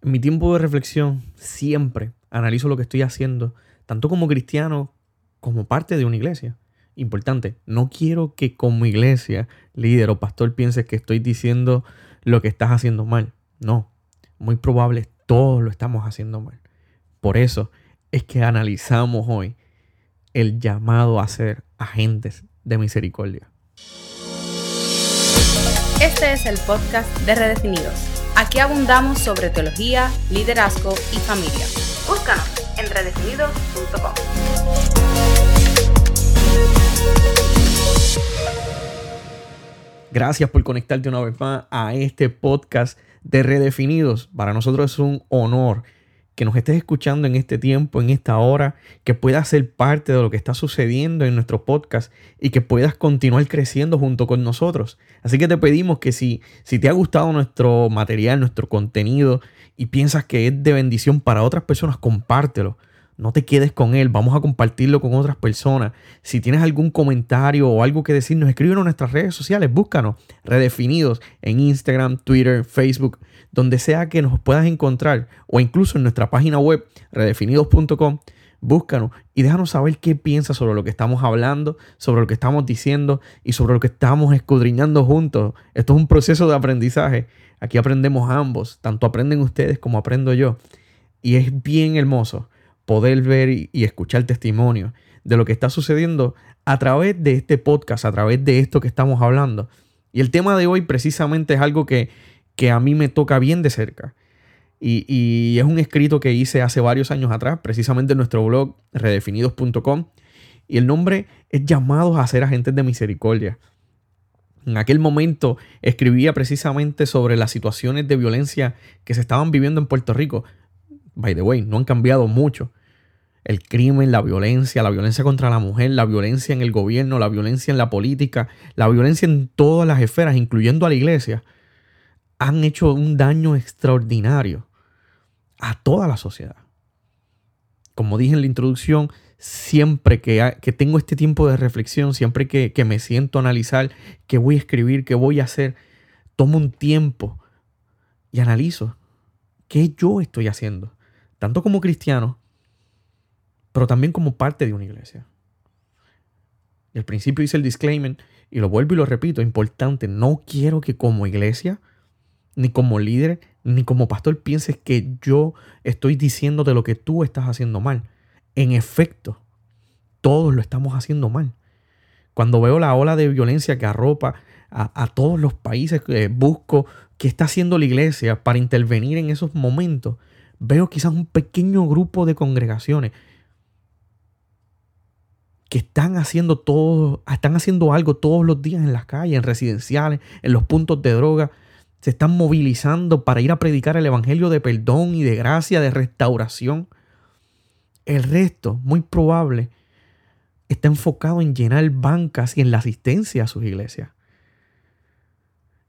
Mi tiempo de reflexión siempre analizo lo que estoy haciendo, tanto como cristiano como parte de una iglesia. Importante, no quiero que como iglesia, líder o pastor pienses que estoy diciendo lo que estás haciendo mal. No, muy probable todos lo estamos haciendo mal. Por eso es que analizamos hoy el llamado a ser agentes de misericordia. Este es el podcast de Redefinidos Aquí abundamos sobre teología, liderazgo y familia. Búscanos en redefinidos.com. Gracias por conectarte una vez más a este podcast de Redefinidos. Para nosotros es un honor que nos estés escuchando en este tiempo, en esta hora, que puedas ser parte de lo que está sucediendo en nuestro podcast y que puedas continuar creciendo junto con nosotros. Así que te pedimos que si, si te ha gustado nuestro material, nuestro contenido y piensas que es de bendición para otras personas, compártelo. No te quedes con él, vamos a compartirlo con otras personas. Si tienes algún comentario o algo que decirnos, escríbenos en nuestras redes sociales, búscanos, redefinidos en Instagram, Twitter, Facebook, donde sea que nos puedas encontrar o incluso en nuestra página web, redefinidos.com. Búscanos y déjanos saber qué piensas sobre lo que estamos hablando, sobre lo que estamos diciendo y sobre lo que estamos escudriñando juntos. Esto es un proceso de aprendizaje. Aquí aprendemos ambos, tanto aprenden ustedes como aprendo yo. Y es bien hermoso poder ver y, escuchar testimonio de lo que está sucediendo a través de este podcast, a través de esto que estamos hablando. Y el tema de hoy precisamente es algo que, que a mí me toca bien de cerca. Y, y, es un escrito que hice hace varios años atrás, precisamente en nuestro blog redefinidos.com. Y el nombre es Llamados a ser agentes de misericordia. En aquel momento escribía precisamente sobre las situaciones de violencia que se estaban viviendo en Puerto Rico. By the way, no han cambiado mucho el crimen, la violencia, la violencia contra la mujer, la violencia en el gobierno, la violencia en la política, la violencia en todas las esferas, incluyendo a la iglesia, han hecho un daño extraordinario a toda la sociedad. Como dije en la introducción, siempre que, que tengo este tiempo de reflexión, siempre que, que me siento a analizar qué voy a escribir, qué voy a hacer, tomo un tiempo y analizo qué yo estoy haciendo, tanto como cristiano pero también como parte de una iglesia. Y al principio hice el disclaimer y lo vuelvo y lo repito, importante, no quiero que como iglesia, ni como líder, ni como pastor pienses que yo estoy diciéndote lo que tú estás haciendo mal. En efecto, todos lo estamos haciendo mal. Cuando veo la ola de violencia que arropa a, todos los países, que busco qué está haciendo la iglesia para intervenir en esos momentos, veo quizás un pequeño grupo de congregaciones que están haciendo todo, están haciendo algo todos los días en las calles, en residenciales, en los puntos de droga. Se están movilizando para ir a predicar el evangelio de perdón y de gracia, de restauración. El resto, muy probable, está enfocado en llenar bancas y en la asistencia a sus iglesias.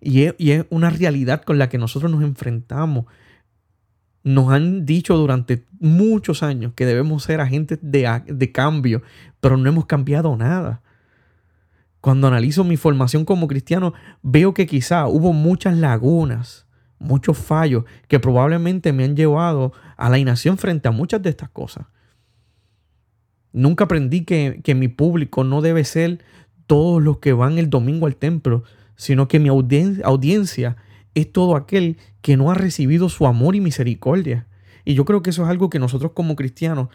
Y es, y es una realidad con la que nosotros nos enfrentamos nos han dicho durante muchos años que debemos ser agentes de, cambio, pero no hemos cambiado nada. Cuando analizo mi formación como cristiano, veo que quizá hubo muchas lagunas, muchos fallos que probablemente me han llevado a la inacción frente a muchas de estas cosas. Nunca aprendí que, que mi público no debe ser todos los que van el domingo al templo, sino que mi audiencia es todo aquel que no ha recibido su amor y misericordia. Y yo creo que eso es algo que nosotros como cristianos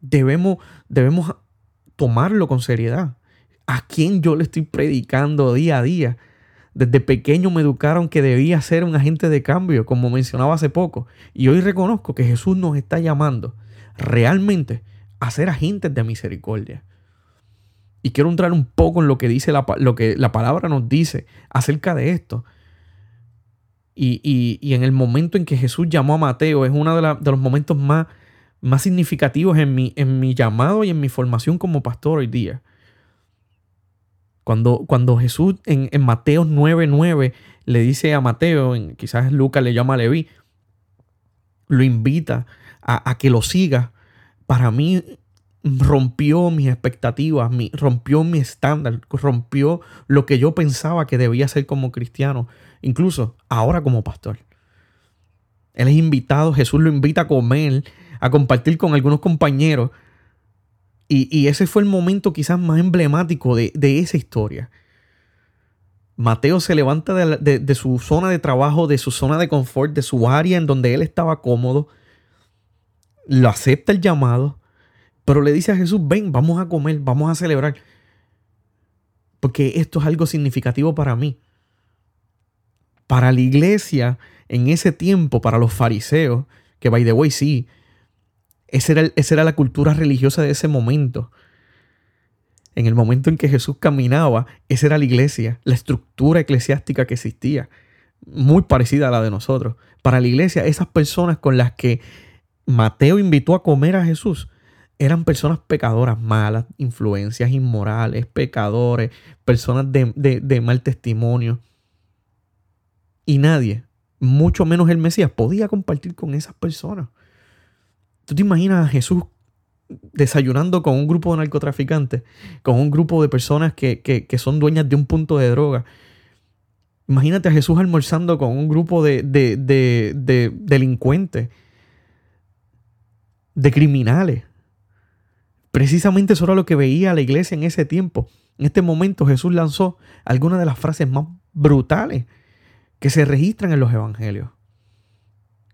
debemos, debemos tomarlo con seriedad. ¿A quién yo le estoy predicando día a día? Desde pequeño me educaron que debía ser un agente de cambio, como mencionaba hace poco. Y hoy reconozco que Jesús nos está llamando realmente a ser agentes de misericordia. Y quiero entrar un poco en lo que dice la, lo que la palabra nos dice acerca de esto. Y, en el momento en que Jesús llamó a Mateo, es uno de, los momentos más, más significativos en mi, en mi llamado y en mi formación como pastor hoy día. Cuando, cuando Jesús en, en Mateo 9:9 le dice a Mateo, en, quizás Lucas le llama a Leví, lo invita a, a que lo siga. Para mí rompió mis expectativas, mi, rompió mi estándar, rompió lo que yo pensaba que debía ser como cristiano, incluso ahora como pastor. Él es invitado, Jesús lo invita a comer, a compartir con algunos compañeros. Y, ese fue el momento quizás más emblemático de, esa historia. Mateo se levanta de, de, su zona de trabajo, de su zona de confort, de su área en donde él estaba cómodo. Lo acepta el llamado, pero le dice a Jesús, ven, vamos a comer, vamos a celebrar. Porque esto es algo significativo para mí. Para la iglesia, en ese tiempo, para los fariseos, que by the way, sí, esa era, la cultura religiosa de ese momento. En el momento en que Jesús caminaba, esa era la iglesia, la estructura eclesiástica que existía, muy parecida a la de nosotros. Para la iglesia, esas personas con las que Mateo invitó a comer a Jesús eran personas pecadoras, malas, influencias inmorales, pecadores, personas de, mal testimonio. Y nadie, mucho menos el Mesías, podía compartir con esas personas. ¿Tú te imaginas a Jesús desayunando con un grupo de narcotraficantes, con un grupo de personas que, que, son dueñas de un punto de droga? Imagínate a Jesús almorzando con un grupo de, de delincuentes, de criminales. Precisamente eso era lo que veía la iglesia en ese tiempo. En este momento Jesús lanzó algunas de las frases más brutales que se registran en los evangelios.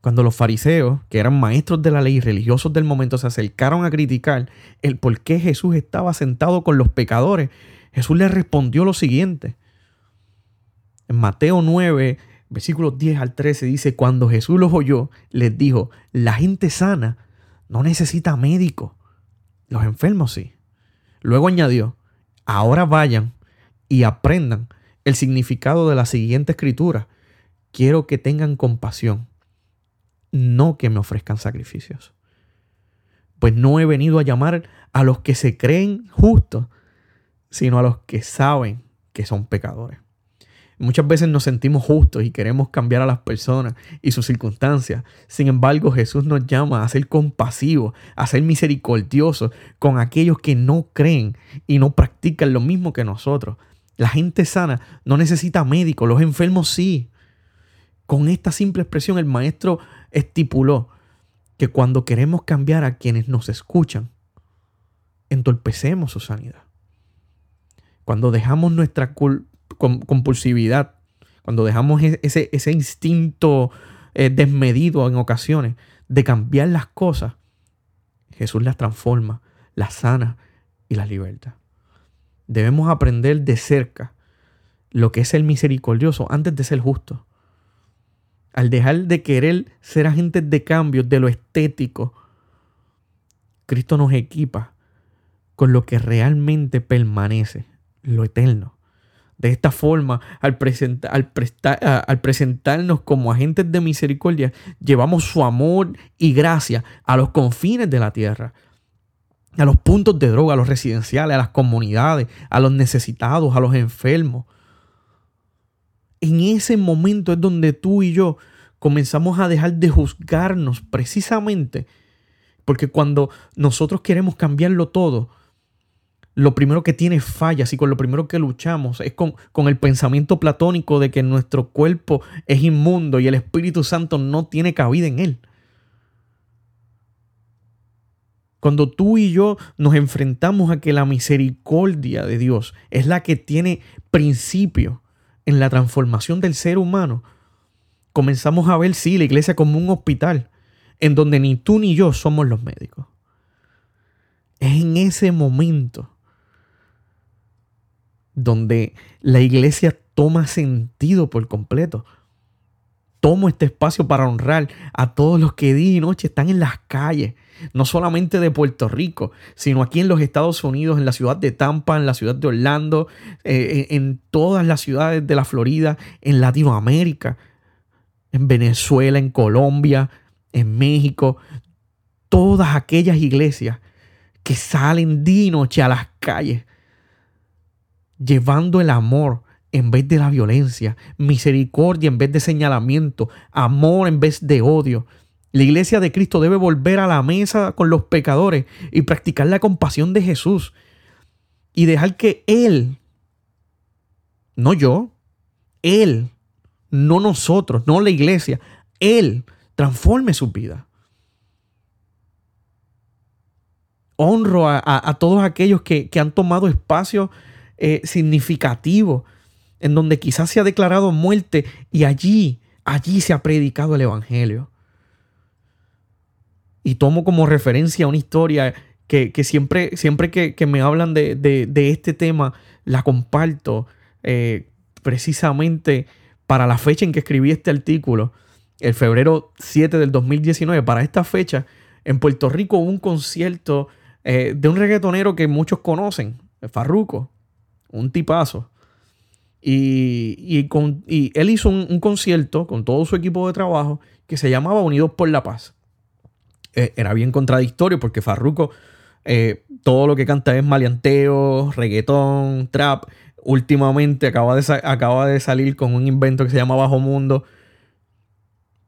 Cuando los fariseos, que eran maestros de la ley religiosos del momento, se acercaron a criticar el por qué Jesús estaba sentado con los pecadores, Jesús les respondió lo siguiente. En Mateo 9, versículos 10 al 13 dice, cuando Jesús los oyó, les dijo, la gente sana no necesita médico, los enfermos sí. Luego añadió, ahora vayan y aprendan el significado de la siguiente escritura. Quiero que tengan compasión, no que me ofrezcan sacrificios. Pues no he venido a llamar a los que se creen justos, sino a los que saben que son pecadores. Muchas veces nos sentimos justos y queremos cambiar a las personas y sus circunstancias. Sin embargo, Jesús nos llama a ser compasivos, a ser misericordiosos con aquellos que no creen y no practican lo mismo que nosotros. La gente sana no necesita médico, los enfermos sí. Con esta simple expresión el maestro estipuló que cuando queremos cambiar a quienes nos escuchan, entorpecemos su sanidad. Cuando dejamos nuestra compulsividad, cuando dejamos e-, ese, ese instinto eh, desmedido en ocasiones de cambiar las cosas, Jesús las transforma, las sana y las liberta. Debemos aprender de cerca lo que es el misericordioso antes de ser justo. Al dejar de querer ser agentes de cambio de lo estético, Cristo nos equipa con lo que realmente permanece, lo eterno. De esta forma, al, al, al, presentarnos como agentes de misericordia, llevamos su amor y gracia a los confines de la tierra, a los puntos de droga, a los residenciales, a las comunidades, a los necesitados, a los enfermos. En ese momento es donde tú y yo comenzamos a dejar de juzgarnos precisamente porque cuando nosotros queremos cambiarlo todo, lo primero que tiene fallas y con lo primero que luchamos es con, con, el pensamiento platónico de que nuestro cuerpo es inmundo y el Espíritu Santo no tiene cabida en él. Cuando tú y yo nos enfrentamos a que la misericordia de Dios es la que tiene principio en la transformación del ser humano, comenzamos a ver, sí, la iglesia como un hospital en donde ni tú ni yo somos los médicos. Es en ese momento donde la iglesia toma sentido por completo. Tomo este espacio para honrar a todos los que día y noche están en las calles, no solamente de Puerto Rico, sino aquí en los Estados Unidos, en la ciudad de Tampa, en la ciudad de Orlando, eh, en todas las ciudades de la Florida, en Latinoamérica, en Venezuela, en Colombia, en México, todas aquellas iglesias que salen y noche a las calles llevando el amor en vez de la violencia, misericordia en vez de señalamiento, amor en vez de odio. La iglesia de Cristo debe volver a la mesa con los pecadores y practicar la compasión de Jesús y dejar que Él, no yo, Él, no nosotros, no la iglesia, Él transforme su vida. Honro a, todos aquellos que, han tomado espacio eh, significativo en donde quizás se ha declarado muerte y allí, allí se ha predicado el Evangelio. Y tomo como referencia una historia que, siempre, siempre que, me hablan de, este tema, la comparto eh, precisamente para la fecha en que escribí este artículo, el febrero 7 del 2019. Para esta fecha, en Puerto Rico hubo un concierto eh, de un reggaetonero que muchos conocen, Farruco, un tipazo. Y, con, él hizo un, concierto con todo su equipo de trabajo que se llamaba Unidos por la Paz. Eh, era bien contradictorio porque Farruco eh, todo lo que canta es maleanteo, reggaetón, trap. Últimamente acaba de, acaba de salir con un invento que se llama Bajo Mundo.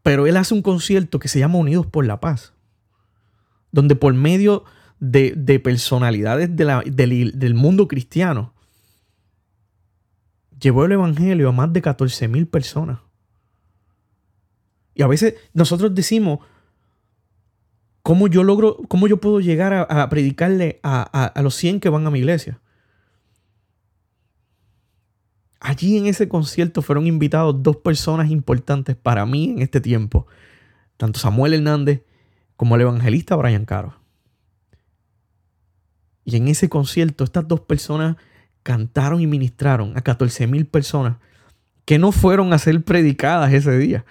Pero él hace un concierto que se llama Unidos por la Paz. Donde por medio de, personalidades del, mundo cristiano, llevó el Evangelio a más de 14 mil personas. Y a veces nosotros decimos, ¿cómo yo logro, cómo yo puedo llegar a, predicarle a, a, los 100 que van a mi iglesia? Allí en ese concierto fueron invitados dos personas importantes para mí en este tiempo, tanto Samuel Hernández como el evangelista Brian Caro. Y en ese concierto estas dos personas cantaron y ministraron a 14 mil personas que no fueron a ser predicadas ese día.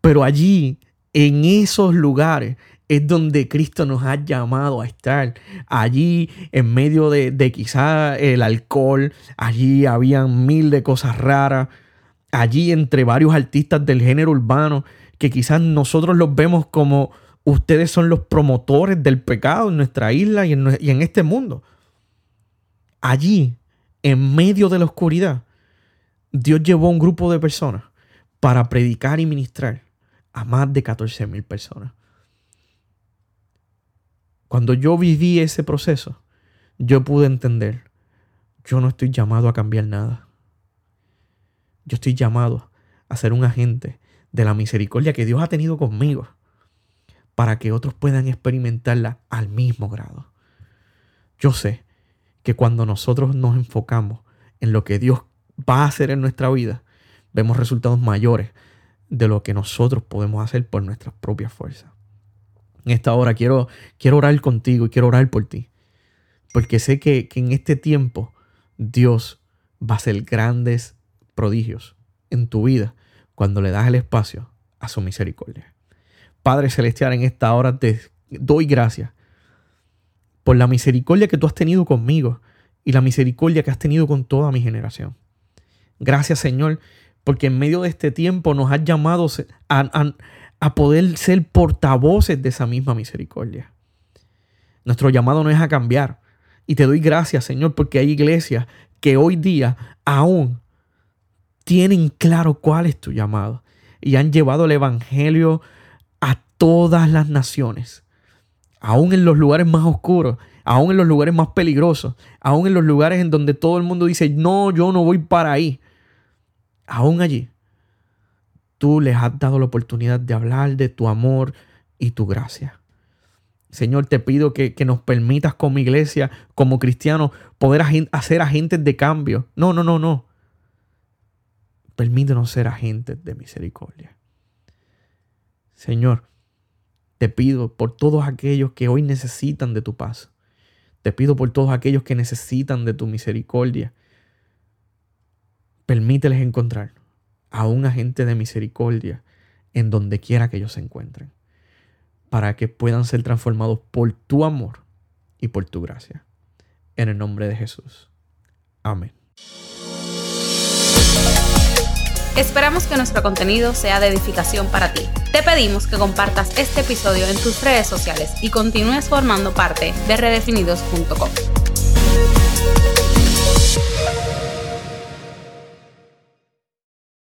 Pero allí, en esos lugares, es donde Cristo nos ha llamado a estar. Allí, en medio de, de quizá el alcohol, allí habían mil de cosas raras. Allí, entre varios artistas del género urbano, que quizás nosotros los vemos como Ustedes son los promotores del pecado en nuestra isla y en, este mundo. Allí, en medio de la oscuridad, Dios llevó a un grupo de personas para predicar y ministrar a más de 14 mil personas. Cuando yo viví ese proceso, yo pude entender, yo no estoy llamado a cambiar nada. Yo estoy llamado a ser un agente de la misericordia que Dios ha tenido conmigo para que otros puedan experimentarla al mismo grado. Yo sé que cuando nosotros nos enfocamos en lo que Dios va a hacer en nuestra vida, vemos resultados mayores de lo que nosotros podemos hacer por nuestras propias fuerzas. En esta hora quiero, quiero orar contigo y quiero orar por ti. Porque sé que, que en este tiempo Dios va a hacer grandes prodigios en tu vida cuando le das el espacio a su misericordia. Padre Celestial, en esta hora te doy gracias por la misericordia que tú has tenido conmigo y la misericordia que has tenido con toda mi generación. Gracias Señor, porque en medio de este tiempo nos has llamado a, a poder ser portavoces de esa misma misericordia. Nuestro llamado no es a cambiar. Y te doy gracias, Señor, porque hay iglesias que hoy día aún tienen claro cuál es tu llamado y han llevado el Evangelio todas las naciones, aún en los lugares más oscuros, aún en los lugares más peligrosos, aún en los lugares en donde todo el mundo dice, no, yo no voy para ahí, aún allí, tú les has dado la oportunidad de hablar de tu amor y tu gracia. Señor, te pido que, nos permitas como iglesia, como cristianos, poder hacer agentes de cambio. No, no, no, no. Permítenos ser agentes de misericordia. Señor, te pido por todos aquellos que hoy necesitan de tu paz. Te pido por todos aquellos que necesitan de tu misericordia. Permíteles encontrar a un agente de misericordia en donde quiera que ellos se encuentren, para que puedan ser transformados por tu amor y por tu gracia. En el nombre de Jesús. Amén. Esperamos que nuestro contenido sea de edificación para ti. Te pedimos que compartas este episodio en tus redes sociales y continúes formando parte de redefinidos.com.